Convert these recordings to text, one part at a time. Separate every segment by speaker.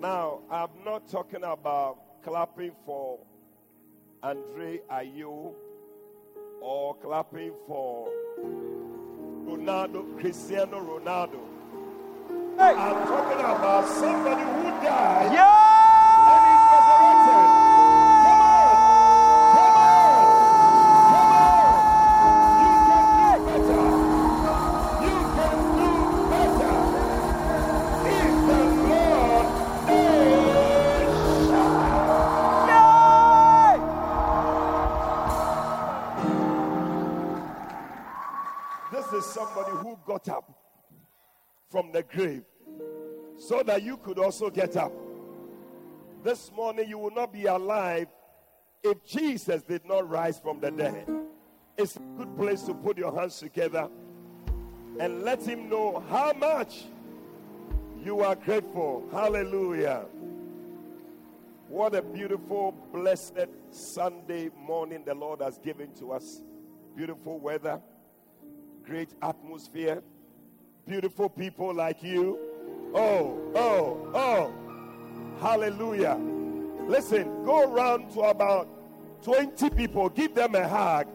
Speaker 1: Now, I'm not talking about clapping for Andre Ayew or clapping for Ronaldo, Cristiano Ronaldo. I'm talking about somebody who died and This is somebody who got up from the grave so that you could also get up. This morning, you will not be alive if Jesus did not rise from the dead. It's a good place to put your hands together and let Him know how much you are grateful. Hallelujah. What a beautiful, blessed Sunday morning the Lord has given to us. Beautiful weather, great atmosphere, beautiful people like you. Oh, oh, oh. Hallelujah. Listen, go around to about 20 people, give them a hug,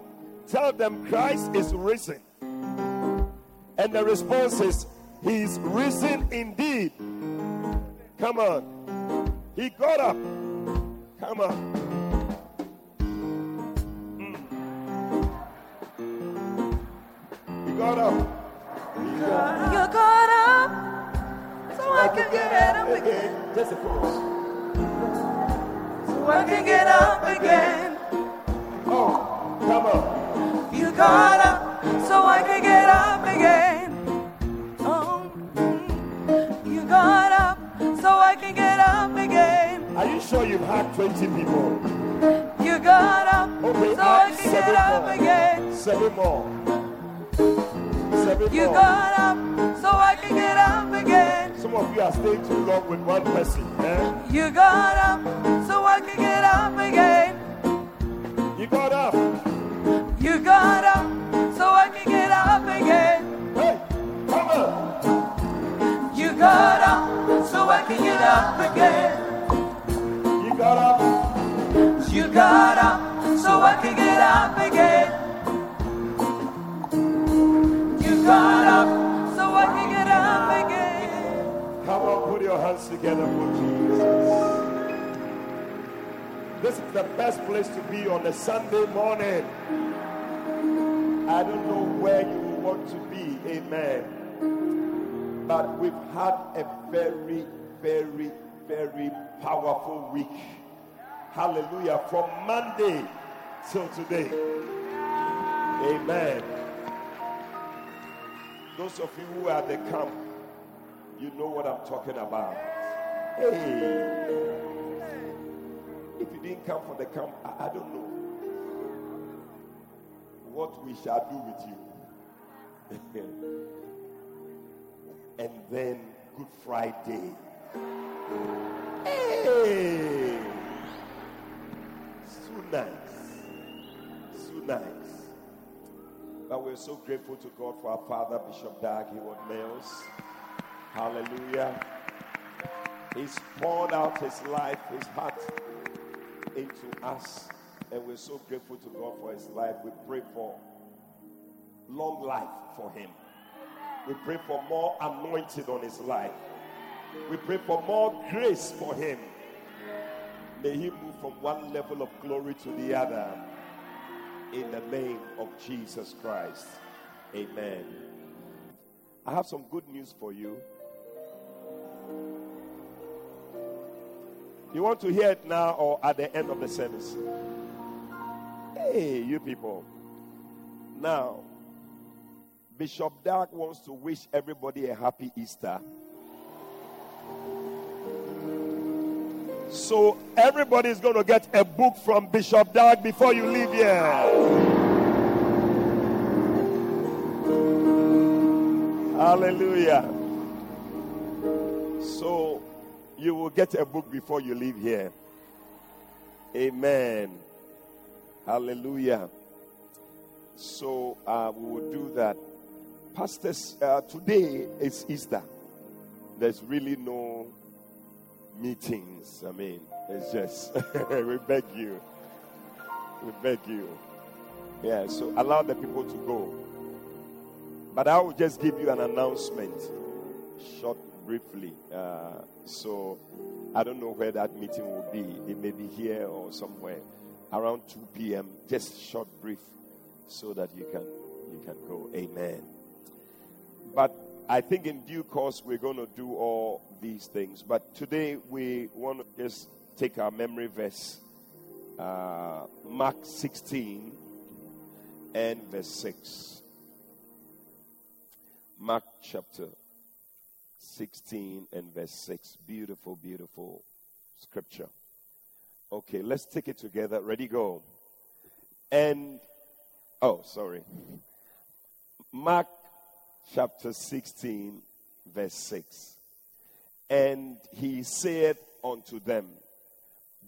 Speaker 1: tell them Christ is risen. And the response is, He is risen indeed. Come on. He got up. Come on.
Speaker 2: I can get up again.
Speaker 1: Just a chorus.
Speaker 2: So I can get up again.
Speaker 1: Oh, come on.
Speaker 2: You got up so I can get up again. Oh, you got up so I can get up again.
Speaker 1: Are you sure you've had 20 people?
Speaker 2: You got up
Speaker 1: Okay,
Speaker 2: so I can get up
Speaker 1: more.
Speaker 2: again.
Speaker 1: Seven more. Seven
Speaker 2: You
Speaker 1: more.
Speaker 2: got up so I can get up again.
Speaker 1: Some of you are staying too long with one person. Eh?
Speaker 2: You got up so I can get up again.
Speaker 1: You got up.
Speaker 2: You got up so I can get up again.
Speaker 1: Hey, come on.
Speaker 2: You got up so I can get up again.
Speaker 1: You got up.
Speaker 2: You got up so I can get up again. You got up so I can get up again.
Speaker 1: Come on, put your hands together for Jesus. This is the best place to be on a Sunday morning. I don't know where you want to be, amen. But we've had a very, very, very powerful week. Hallelujah. From Monday till today. Amen. Those of you who are at the camp, you know what I'm talking about. Hey. If you didn't come for the camp, I, I don't know what we shall do with you. and then Good Friday. Hey. So nice. So nice. But we're so grateful to God for our father, Bishop Dag Heward Mills. Hallelujah. He's poured out his life, his heart into us. And we're so grateful to God for his life. We pray for long life for him. We pray for more anointing on his life. We pray for more grace for him. May he move from one level of glory to the other. In the name of Jesus Christ. Amen. I have some good news for you. You want to hear it now or at the end of the service? Hey, you people. Now, Bishop Dag wants to wish everybody a happy Easter. So everybody is going to get a book from Bishop Dag before you leave here. Hallelujah. So you will get a book before you leave here. Amen. Hallelujah. So uh, we will do that. Pastors, uh, today is Easter. There's really no meetings. I mean, it's just, we beg you. We beg you. Yeah, so allow the people to go. But I will just give you an announcement, short, briefly. Uh, so I don't know where that meeting will be. It may be here or somewhere around 2 p.m. Just short, brief, so that you can you can go. Amen. But I think in due course we're going to do all these things. But today we want to just take our memory verse, uh, Mark 16 and verse 6. Mark chapter 16 and verse 6. Beautiful, beautiful scripture. Okay, let's take it together. Ready, go. And, oh, sorry. Mark chapter 16, verse 6. And he said unto them,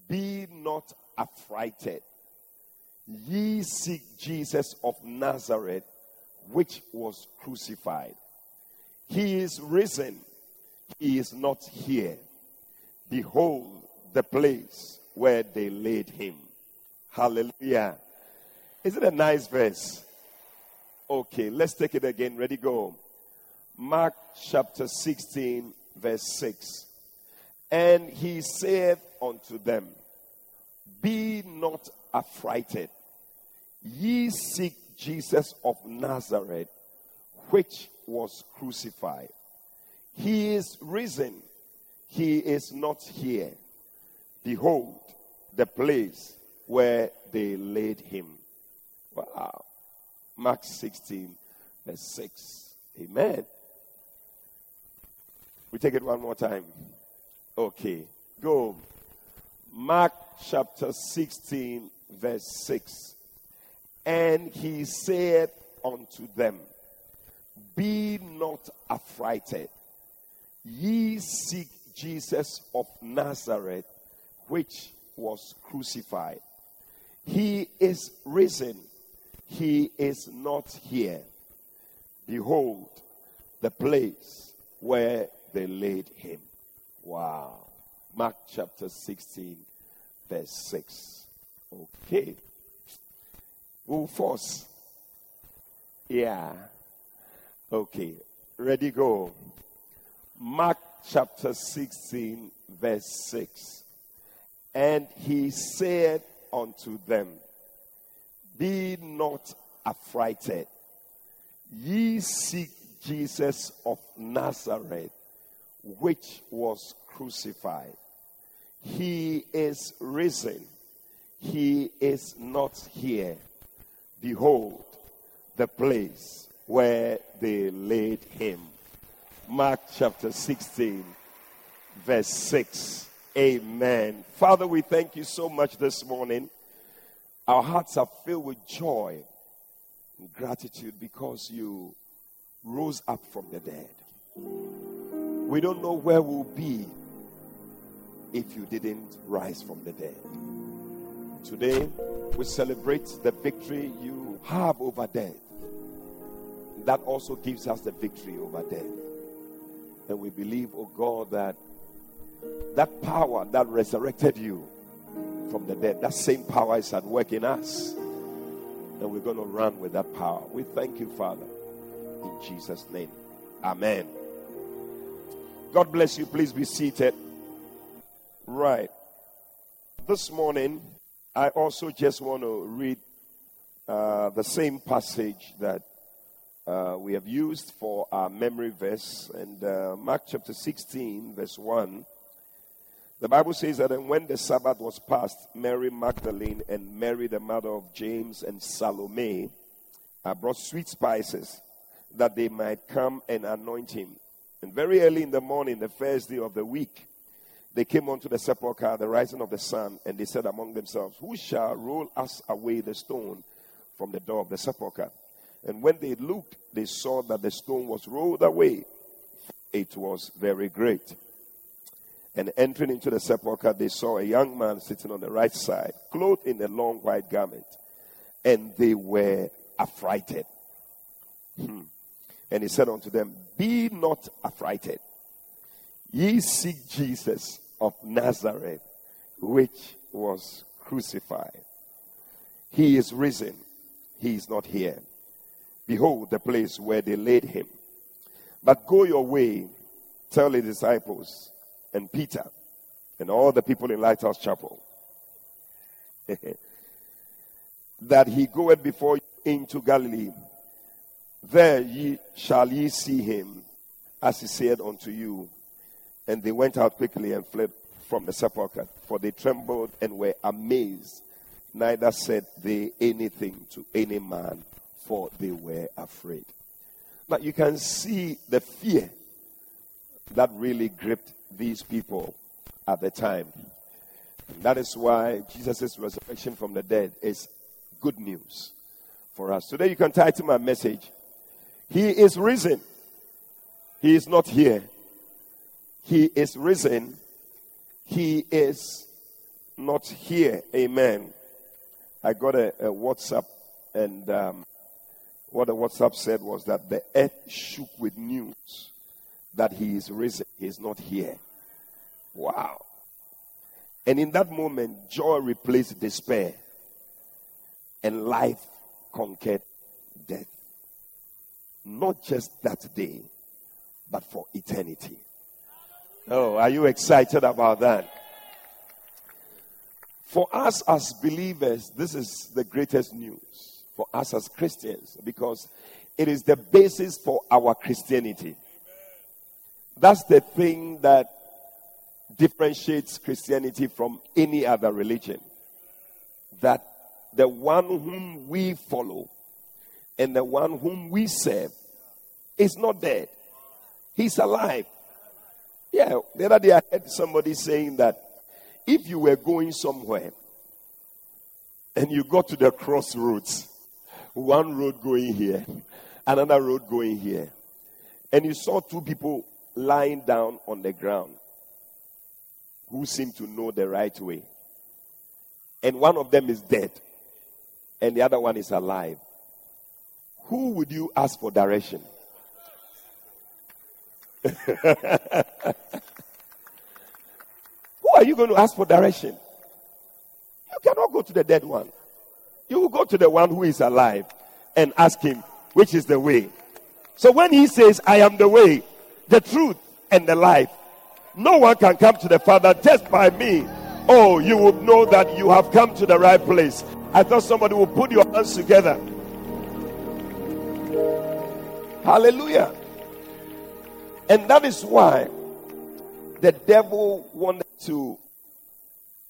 Speaker 1: Be not affrighted. Ye seek Jesus of Nazareth, which was crucified. He is risen. He is not here. Behold the place where they laid him. Hallelujah. Is it a nice verse? Okay, let's take it again. Ready, go. Mark chapter 16, verse 6. And he said unto them, Be not affrighted. Ye seek Jesus of Nazareth, which was crucified. He is risen. He is not here. Behold, the place where they laid him. Wow. Mark 16, verse 6. Amen. We take it one more time. Okay. Go. Mark chapter 16, verse 6. And he said unto them, be not affrighted. Ye seek Jesus of Nazareth, which was crucified. He is risen. He is not here. Behold, the place where they laid him. Wow. Mark chapter 16, verse 6. Okay. Who force? Yeah. Okay, ready, go. Mark chapter 16, verse 6. And he said unto them, Be not affrighted. Ye seek Jesus of Nazareth, which was crucified. He is risen. He is not here. Behold, the place where they laid him. Mark chapter 16, verse 6. Amen. Father, we thank you so much this morning. Our hearts are filled with joy and gratitude because you rose up from the dead. We don't know where we'll be if you didn't rise from the dead. Today, we celebrate the victory you have over death that also gives us the victory over death. And we believe, oh God, that that power that resurrected you from the dead, that same power is at work in us. And we're going to run with that power. We thank you, Father, in Jesus' name. Amen. God bless you. Please be seated. Right. This morning, I also just want to read uh, the same passage that uh, we have used for our memory verse. And uh, Mark chapter 16, verse 1. The Bible says that when the Sabbath was past, Mary Magdalene and Mary, the mother of James and Salome, uh, brought sweet spices that they might come and anoint him. And very early in the morning, the first day of the week, they came unto the sepulchre at the rising of the sun, and they said among themselves, Who shall roll us away the stone from the door of the sepulchre? And when they looked, they saw that the stone was rolled away. It was very great. And entering into the sepulchre, they saw a young man sitting on the right side, clothed in a long white garment. And they were affrighted. Hmm. And he said unto them, Be not affrighted. Ye seek Jesus of Nazareth, which was crucified. He is risen. He is not here. Behold the place where they laid him. But go your way, tell the disciples and Peter and all the people in Lighthouse Chapel that he goeth before you into Galilee. There ye shall ye see him, as he said unto you. And they went out quickly and fled from the sepulchre, for they trembled and were amazed. Neither said they anything to any man, for they were afraid. But you can see the fear that really gripped these people at the time. And that is why Jesus' resurrection from the dead is good news for us. Today you can title my message, He is risen. He is not here. He is risen. He is not here. Amen. I got a, a WhatsApp, and um, what the WhatsApp said was that the earth shook with news that he is risen. He is not here. Wow. And in that moment, joy replaced despair, and life conquered death. Not just that day, but for eternity. Oh, are you excited about that? For us as believers, this is the greatest news for us as Christians because it is the basis for our Christianity. That's the thing that differentiates Christianity from any other religion. That the one whom we follow and the one whom we serve is not dead, he's alive. Yeah, the other day I heard somebody saying that if you were going somewhere and you got to the crossroads, one road going here, another road going here, and you saw two people lying down on the ground who seem to know the right way, and one of them is dead, and the other one is alive, who would you ask for direction? Who are you going to ask for direction? You cannot go to the dead one. You will go to the one who is alive and ask him, which is the way. So when he says, I am the way, the truth, and the life, no one can come to the Father just by me. Oh, you would know that you have come to the right place. I thought somebody would put your hands together. Hallelujah. And that is why the devil wanted to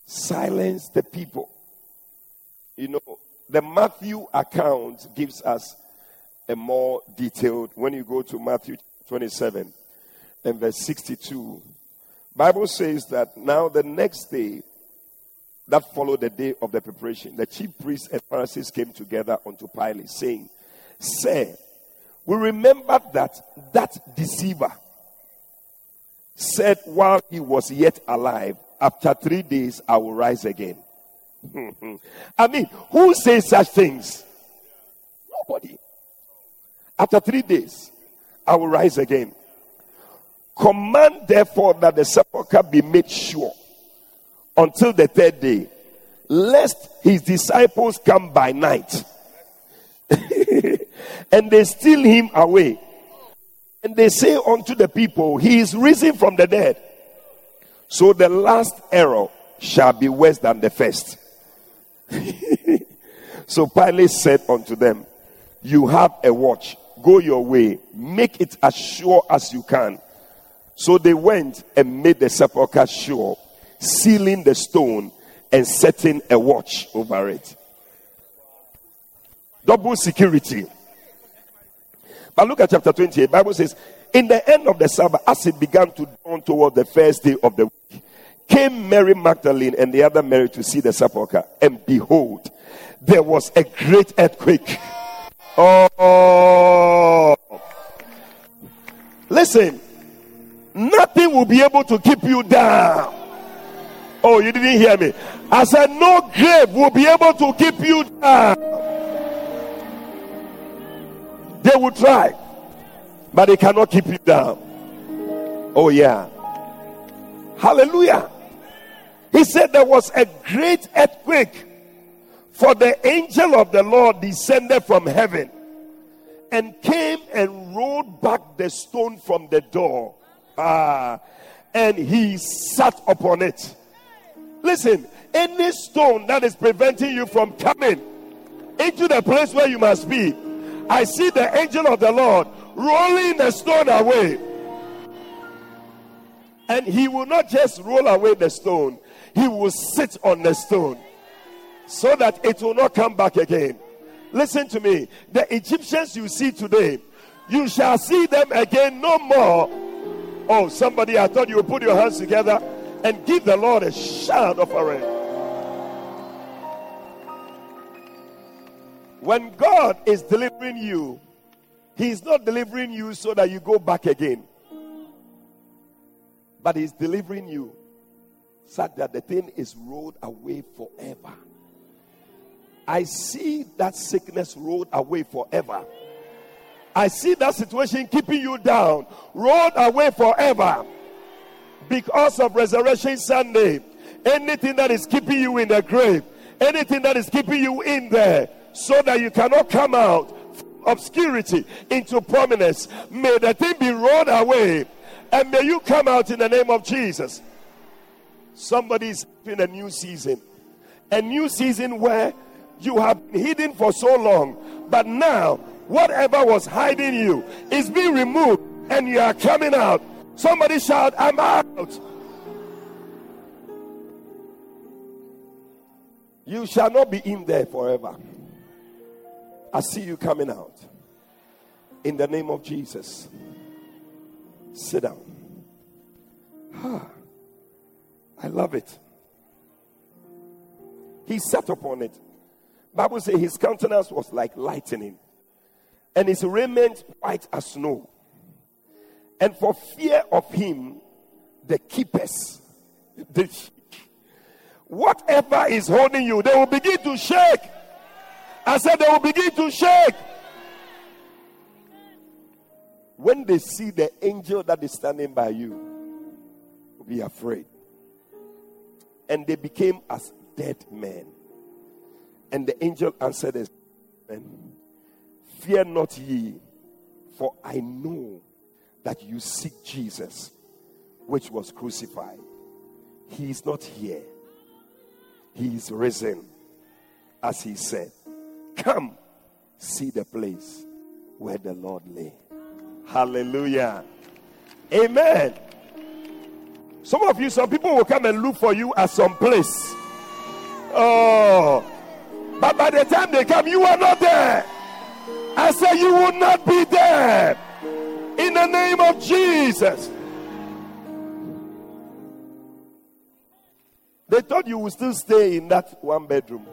Speaker 1: silence the people. You know, the Matthew account gives us a more detailed, when you go to Matthew 27 and verse 62, Bible says that now the next day that followed the day of the preparation, the chief priests and Pharisees came together unto Pilate, saying, Say, we remember that that deceiver said while he was yet alive, after three days I will rise again. I mean, who says such things? Nobody. After three days, I will rise again. Command therefore that the sepulchre be made sure until the third day, lest his disciples come by night and they steal him away and they say unto the people, He is risen from the dead. So the last error shall be worse than the first. so Pilate said unto them, You have a watch. Go your way. Make it as sure as you can. So they went and made the sepulchre sure, sealing the stone and setting a watch over it. Double security. But look at chapter 28. Bible says, in the end of the Sabbath, as it began to dawn toward the first day of the week, came Mary Magdalene and the other Mary to see the sepulchre. And behold, there was a great earthquake. Oh, listen, nothing will be able to keep you down. Oh, you didn't hear me. I said, no grave will be able to keep you down. They will try, but they cannot keep you down. Oh, yeah. Hallelujah. He said there was a great earthquake, for the angel of the Lord descended from heaven and came and rolled back the stone from the door. Ah, and he sat upon it. Listen, any stone that is preventing you from coming into the place where you must be, I see the angel of the Lord rolling the stone away. And he will not just roll away the stone, he will sit on the stone so that it will not come back again. Listen to me. The Egyptians you see today, you shall see them again no more. Oh, somebody, I thought you would put your hands together and give the Lord a shout of praise. When God is delivering you, He is not delivering you so that you go back again, but He's delivering you so that the thing is rolled away forever. I see that sickness rolled away forever. I see that situation keeping you down, rolled away forever because of Resurrection Sunday. Anything that is keeping you in the grave, anything that is keeping you in there, so that you cannot come out obscurity into prominence, may the thing be rolled away and may you come out in the name of Jesus. Somebody is in a new season, a new season where you have been hidden for so long, but now whatever was hiding you is being removed and you are coming out Somebody shout, I'm out. You shall not be in there forever. I see you coming out. In the name of Jesus. Sit down. I love it. He sat upon it. Bible says his countenance was like lightning, and his raiment white as snow. And for fear of him, the keepers, the, whatever is holding you, they will begin to shake. I said they will begin to shake. When they see the angel that is standing by you, be afraid. And they became as dead men. And the angel answered us, Fear not ye, for I know that you seek Jesus, which was crucified. He is not here, he is risen, as he said. Come, see the place where the Lord lay. Hallelujah. Amen. Some of you, some people will come and look for you at some place. Oh, but by the time they come, you are not there. I say you will not be there in the name of Jesus. They thought you would still stay in that one bedroom.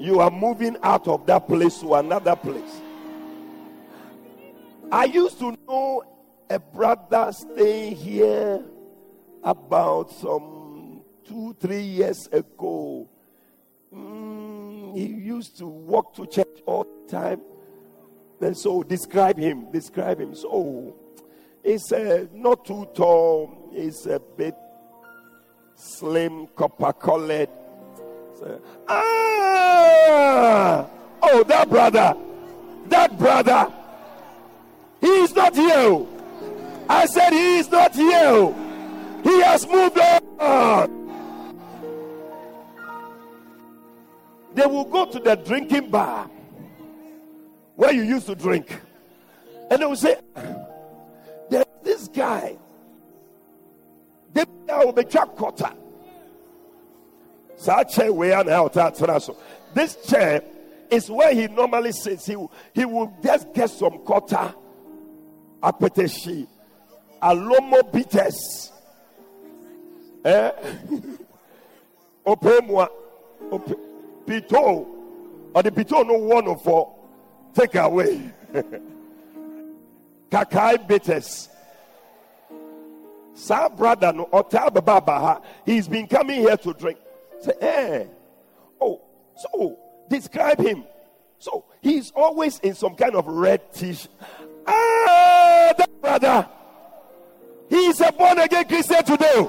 Speaker 1: You are moving out of that place to another place. I used to know a brother staying here about some two, three years ago. Mm, he used to walk to church all the time. And so describe him. Describe him. So he's uh, not too tall. He's a bit slim, copper colored. So, ah! Oh, that brother. That brother. He is not here. I said he is not here. He has moved on. They will go to the drinking bar where you used to drink. And they will say, There's this guy. Will be quarter. This chair is where he normally sits. He, he will just get some quarter, apeteshi, alomo bitters. Eh? Opemwa. Ope. Pito. Or the pito no one for. Take away. Kakai bitters. Sa brother no otel baba He's been coming here to drink. Say, eh. Oh, so describe him. So he's always in some kind of red t-shirt. Ah, that brother. He's a born again Christian today.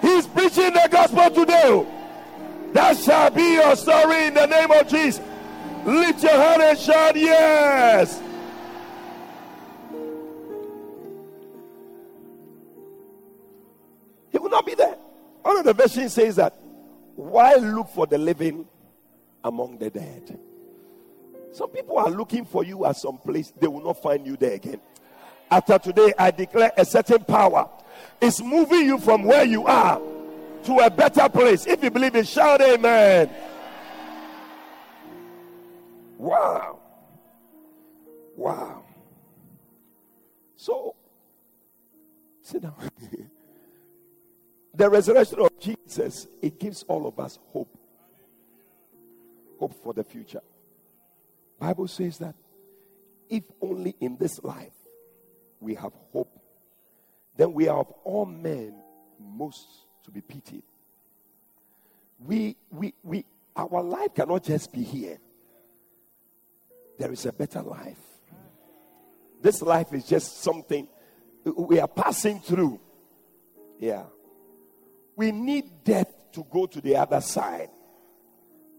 Speaker 1: He's preaching the gospel today. That shall be your story in the name of Jesus. Lift your hand and shout, Yes. He will not be there. One of the versions says that why look for the living among the dead? Some people are looking for you at some place, they will not find you there again. After today, I declare a certain power is moving you from where you are to a better place. If you believe it, shout amen. Wow. Wow. So, sit down. the resurrection of Jesus, it gives all of us hope. Hope for the future. Bible says that if only in this life we have hope, then we are of all men most to be pitied. We, we, we, our life cannot just be here. There is a better life. This life is just something we are passing through. Yeah. We need death to go to the other side.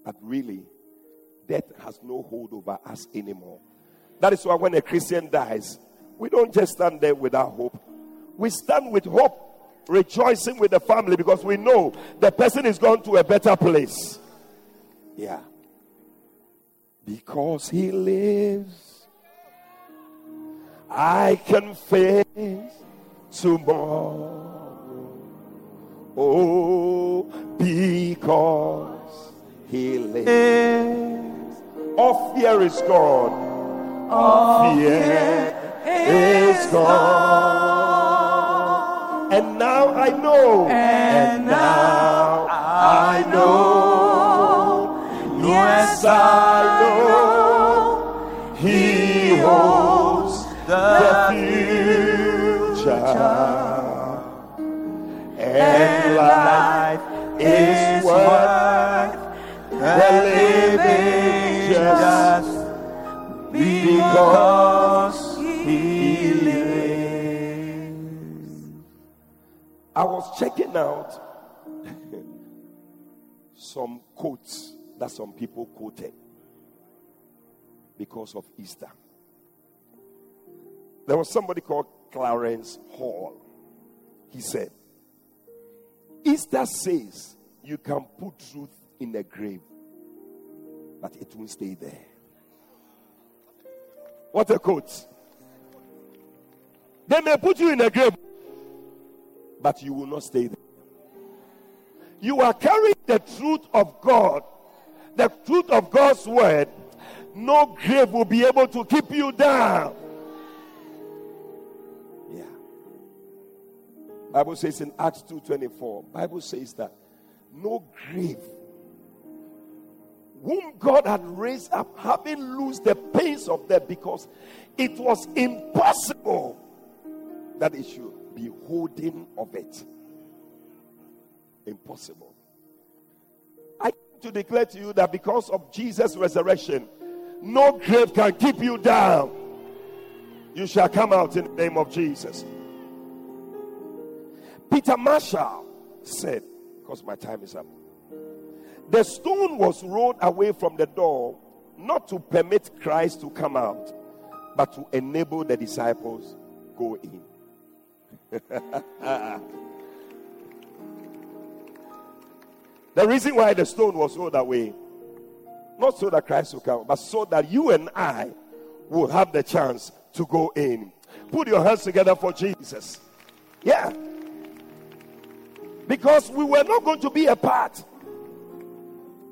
Speaker 1: But really, death has no hold over us anymore. That is why when a Christian dies, we don't just stand there without hope. We stand with hope, rejoicing with the family because we know the person is gone to a better place. Yeah. Because he lives, I can face tomorrow. Oh, because he lives. All fear is gone. All fear is gone. And now I know.
Speaker 2: And now I know. Yes, I
Speaker 1: know. He holds the future. And life is worth the living just because I was checking out some quotes that some people quoted because of Easter. There was somebody called Clarence Hall. He said, Easter says you can put truth in a grave, but it won't stay there. What a quote. They may put you in a grave, but you will not stay there. You are carrying the truth of God, the truth of God's word. No grave will be able to keep you down. Yeah. Bible says in Acts 2:24, Bible says that no grave whom God had raised up, having loosed the pains of death, because it was impossible that it should be holding of it. Impossible. I to declare to you that because of Jesus' resurrection, no grave can keep you down. You shall come out in the name of Jesus. Peter Marshall said, because my time is up. The stone was rolled away from the door not to permit Christ to come out, but to enable the disciples go in. the reason why the stone was rolled away, not so that Christ will come, but so that you and I will have the chance to go in. Put your hands together for Jesus. Yeah. Because we were not going to be a part.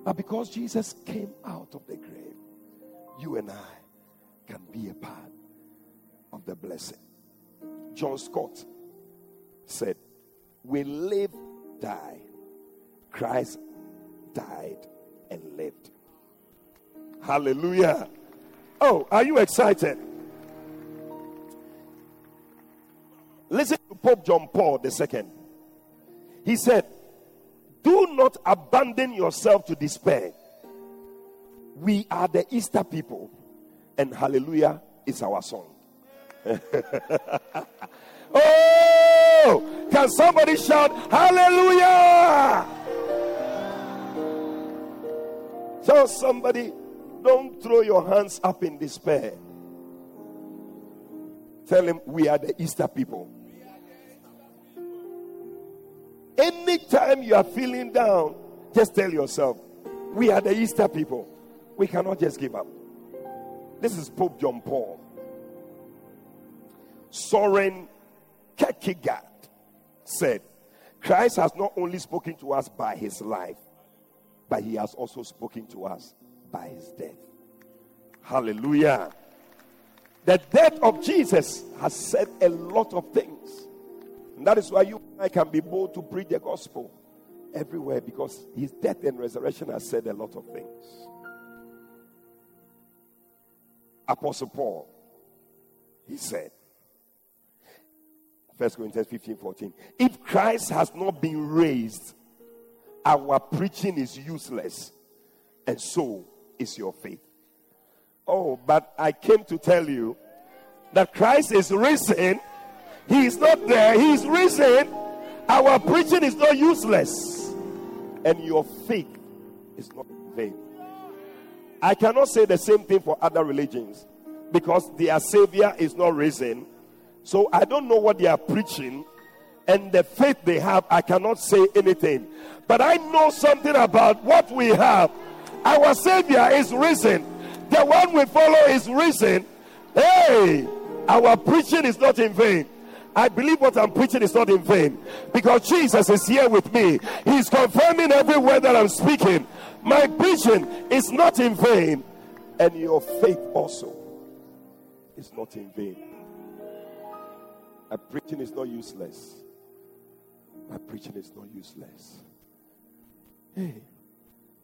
Speaker 1: But because Jesus came out of the grave, you and I can be a part of the blessing. John Stott said, We live, die. Christ died and lived. Hallelujah. Oh, are you excited? Listen to Pope John Paul II. He said, Do not abandon yourself to despair. We are the Easter people, and hallelujah is our song. oh, can somebody shout hallelujah? Tell somebody, don't throw your hands up in despair. Tell him, we are the Easter people. Anytime you are feeling down, just tell yourself, we are the Easter people. We cannot just give up. This is Pope John Paul. Soren Kierkegaard said, Christ has not only spoken to us by his life, but he has also spoken to us by his death. Hallelujah. The death of Jesus has said a lot of things. And that is why you and I can be bold to preach the gospel everywhere because his death and resurrection has said a lot of things. Apostle Paul, he said, 1 Corinthians 15 14, if Christ has not been raised, our preaching is useless, and so is your faith. Oh, but I came to tell you that Christ is risen. He is not there, He is risen. Our preaching is not useless, and your faith is not vain. I cannot say the same thing for other religions because their Savior is not risen. So I don't know what they are preaching and the faith they have. I cannot say anything. But I know something about what we have. Our Savior is risen, the one we follow is risen. Hey, our preaching is not in vain. I believe what I'm preaching is not in vain because Jesus is here with me. He's confirming every word that I'm speaking. My preaching is not in vain, and your faith also is not in vain. My preaching is not useless. My preaching is not useless. Hey,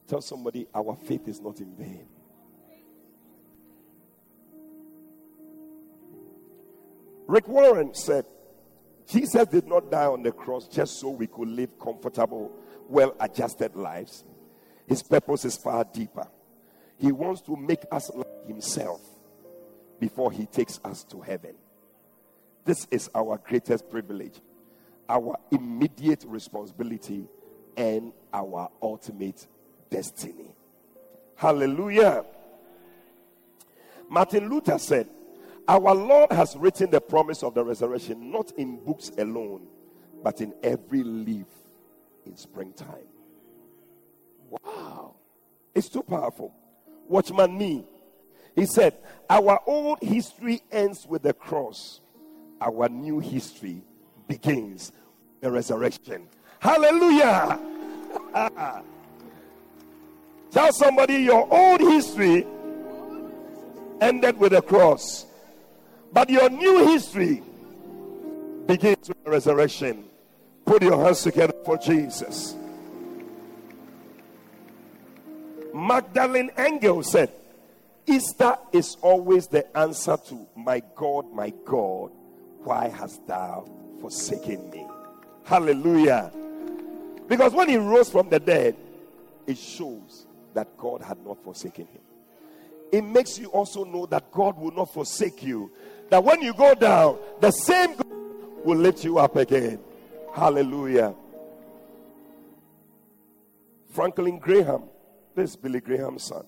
Speaker 1: tell somebody our faith is not in vain. Rick Warren said, Jesus did not die on the cross just so we could live comfortable, well adjusted lives. His purpose is far deeper. He wants to make us like Himself before He takes us to heaven. This is our greatest privilege, our immediate responsibility, and our ultimate destiny. Hallelujah. Martin Luther said, Our Lord has written the promise of the resurrection not in books alone, but in every leaf in springtime. Wow. It's too powerful. Watchman Nee. He said, Our old history ends with the cross, our new history begins the resurrection. Hallelujah. Tell somebody your old history ended with a cross, but your new history begins with the resurrection. Put your hands together for Jesus. Madeleine L'Engle said, Easter is always the answer to, My God, my God, why hast thou forsaken me? Hallelujah. Because when he rose from the dead, it shows that God had not forsaken him. It makes you also know that God will not forsake you. That when you go down, the same God will lift you up again. Hallelujah. Franklin Graham this is Billy Graham's son,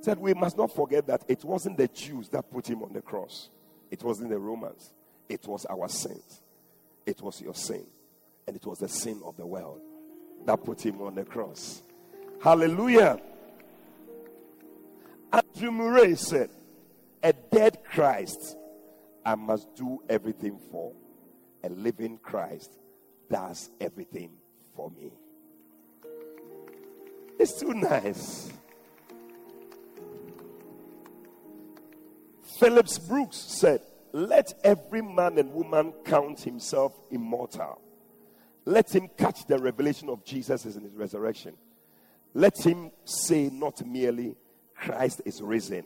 Speaker 1: said we must not forget that it wasn't the Jews that put him on the cross. It wasn't the Romans. It was our sins. It was your sin. And it was the sin of the world that put him on the cross. Hallelujah. Andrew Murray said, A dead Christ I must do everything for. A living Christ does everything for me. It's too nice. Phillips Brooks said, Let every man and woman count himself immortal let him catch the revelation of Jesus in his resurrection. Let him say not merely Christ is risen,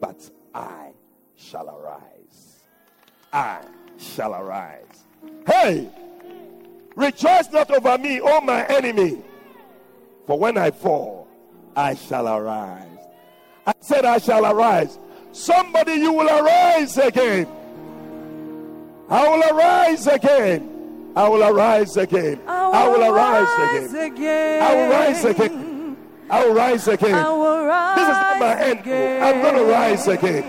Speaker 1: but I shall arise. I shall arise. Hey, rejoice not over me, O my enemy, for when I fall, I shall arise. I said, I shall arise. Somebody, you will arise again. I will arise again. I will arise again. I will arise again. I will rise again. I will rise again. This is not my end. I'm going to rise again.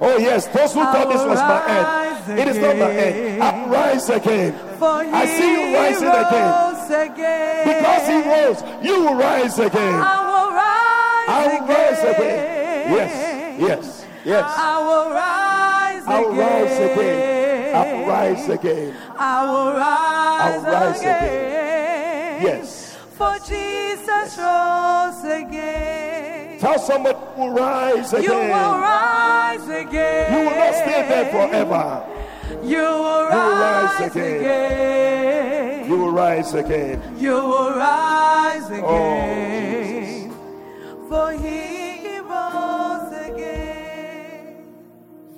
Speaker 1: Oh, yes, those who thought this was my end. It is not my end. I will rise again. I see you rising again. Because he rose, you will rise again. I will rise again. Yes, yes, yes.
Speaker 2: I will rise
Speaker 1: I will rise again. I will rise again.
Speaker 2: I will rise,
Speaker 1: I will rise again.
Speaker 2: again.
Speaker 1: Yes.
Speaker 2: For Jesus rose again.
Speaker 1: Tell somebody you will rise again.
Speaker 2: You will rise again.
Speaker 1: You will not stay there forever.
Speaker 2: You will
Speaker 1: rise
Speaker 2: rise
Speaker 1: again.
Speaker 2: again.
Speaker 1: You will rise again.
Speaker 2: You will rise
Speaker 1: Oh,
Speaker 2: again. For he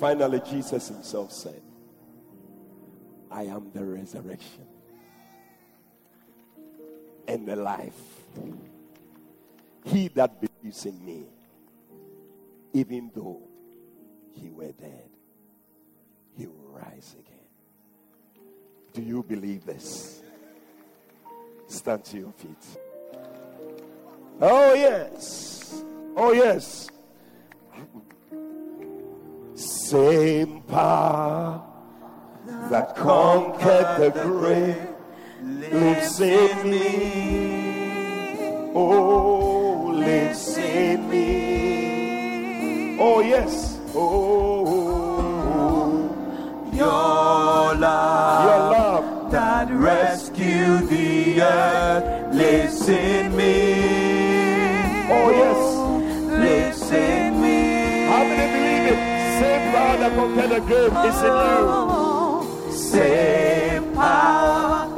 Speaker 1: Finally, Jesus himself said, I am the resurrection and the life. He that believes in me, even though he were dead, he will rise again. Do you believe this? Stand to your feet. Oh, yes. Oh, yes. Same power that conquered the grave lives in me. Oh, lives in me. Oh, yes. Oh,
Speaker 2: Your love
Speaker 1: your love.
Speaker 2: that rescued the earth lives in me.
Speaker 1: That conquered the grave is in you.
Speaker 2: Same power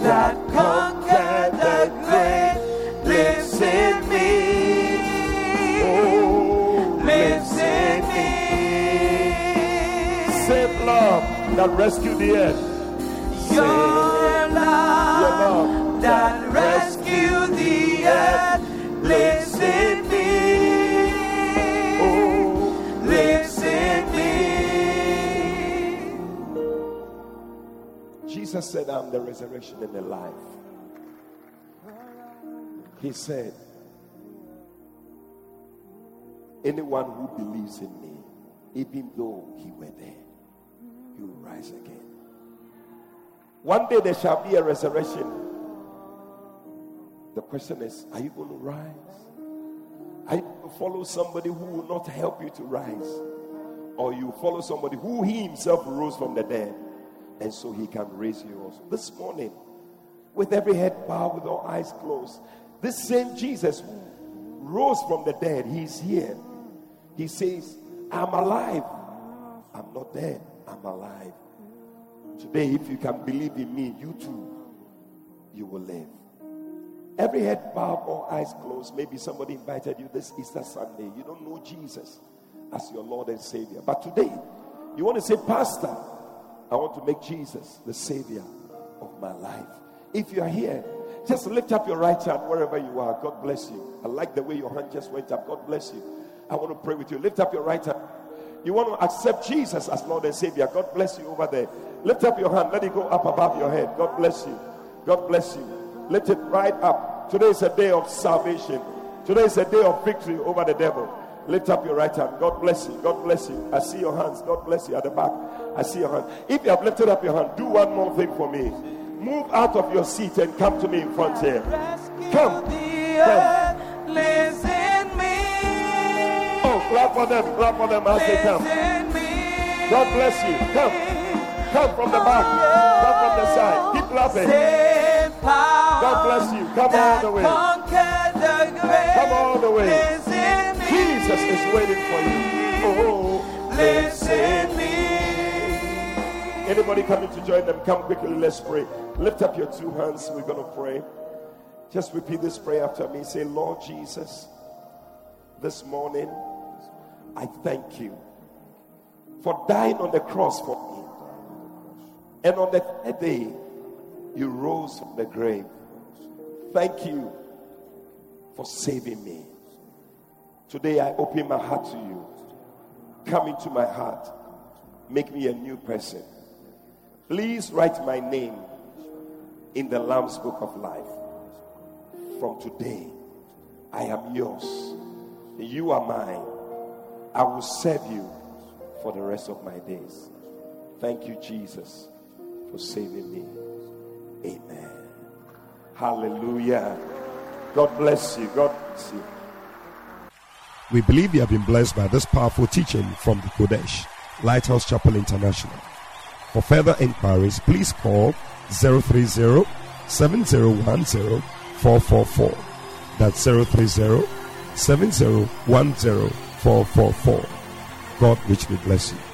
Speaker 2: that conquered the grave lives in me.
Speaker 1: Oh,
Speaker 2: Lives in me.
Speaker 1: Same love that rescued the earth.
Speaker 2: Your
Speaker 1: Your
Speaker 2: love
Speaker 1: love.
Speaker 2: that rescued the earth
Speaker 1: said, I'm the resurrection and the life. He said, Anyone who believes in me, even though he were dead, he will rise again. One day there shall be a resurrection. The question is, are you going to rise? Are you going to follow somebody who will not help you to rise? Or you follow somebody who he himself rose from the dead and so he can raise you also. This morning, with every head bowed, with all eyes closed, this same Jesus who rose from the dead, he's here. He says, I'm alive. I'm not dead, I'm alive. Today, if you can believe in me, you too, you will live. Every head bowed, all eyes closed. Maybe somebody invited you this Easter Sunday. You don't know Jesus as your Lord and Savior. But today, you want to say, Pastor, I want to make Jesus the Savior of my life. If you are here, just lift up your right hand wherever you are. God bless you. I like the way your hand just went up. God bless you. I want to pray with you. Lift up your right hand. You want to accept Jesus as Lord and Savior. God bless you over there. Lift up your hand. Let it go up above your head. God bless you. God bless you. Lift it right up. Today is a day of salvation. Today is a day of victory over the devil. Lift up your right hand. God bless you. God bless you. I see your hands. God bless you at the back. I see your hand. If you have lifted up your hand, do one more thing for me. Move out of your seat and come to me in front here. Come. Come.
Speaker 2: earth in me.
Speaker 1: Oh, clap for them. Clap for them as they come. God bless you. Come. Come from the back. Come from the side. Keep clapping.
Speaker 2: Same
Speaker 1: God bless you. Come all the way.
Speaker 2: conquered the grave
Speaker 1: Come all the way. Jesus is waiting for you. Oh,
Speaker 2: in me.
Speaker 1: Anybody coming to join them? Come quickly. Let's pray. Lift up your two hands. We're going to pray. Just repeat this prayer after me. Say, Lord Jesus, this morning, I thank you for dying on the cross for me. And on the third day, you rose from the grave. Thank you for saving me. Today, I open my heart to you. Come into my heart. Make me a new person. Please write my name in the Lamb's Book of Life. From today, I am yours. You are mine. I will serve you for the rest of my days. Thank you, Jesus, for saving me. Amen. Hallelujah. God bless you. God bless you.
Speaker 3: We believe you have been blessed by this powerful teaching from the Qodesh, Lighthouse Chapel International. For further inquiries, please call 030 7010 444. That's 030 7010 444. God richly bless you.